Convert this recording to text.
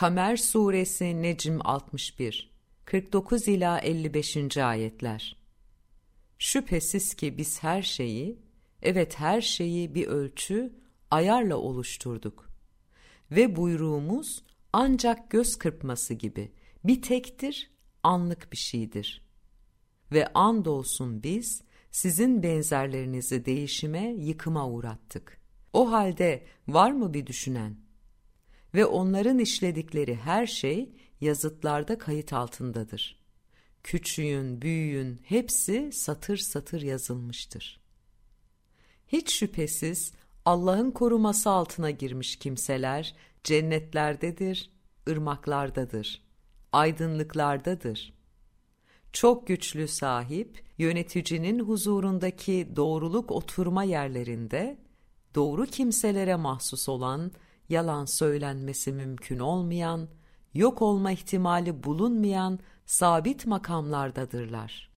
Kamer Suresi Necm 61 49 ila 55. ayetler. Şüphesiz ki biz her şeyi, evet her şeyi bir ölçü, ayarla oluşturduk. Ve buyruğumuz ancak göz kırpması gibi bir tektir, anlık bir şeydir. Ve andolsun biz sizin benzerlerinizi değişime, yıkıma uğrattık. O halde var mı bir düşünen? Ve onların işledikleri her şey yazıtlarda kayıt altındadır. Küçüğün, büyüğün hepsi satır satır yazılmıştır. Hiç şüphesiz Allah'ın koruması altına girmiş kimseler cennetlerdedir, ırmaklardadır, aydınlıklardadır. Çok güçlü sahip, yöneticinin huzurundaki doğruluk oturma yerlerinde, doğru kimselere mahsus olan, yalan söylenmesi mümkün olmayan, yok olma ihtimali bulunmayan sabit makamlardadırlar.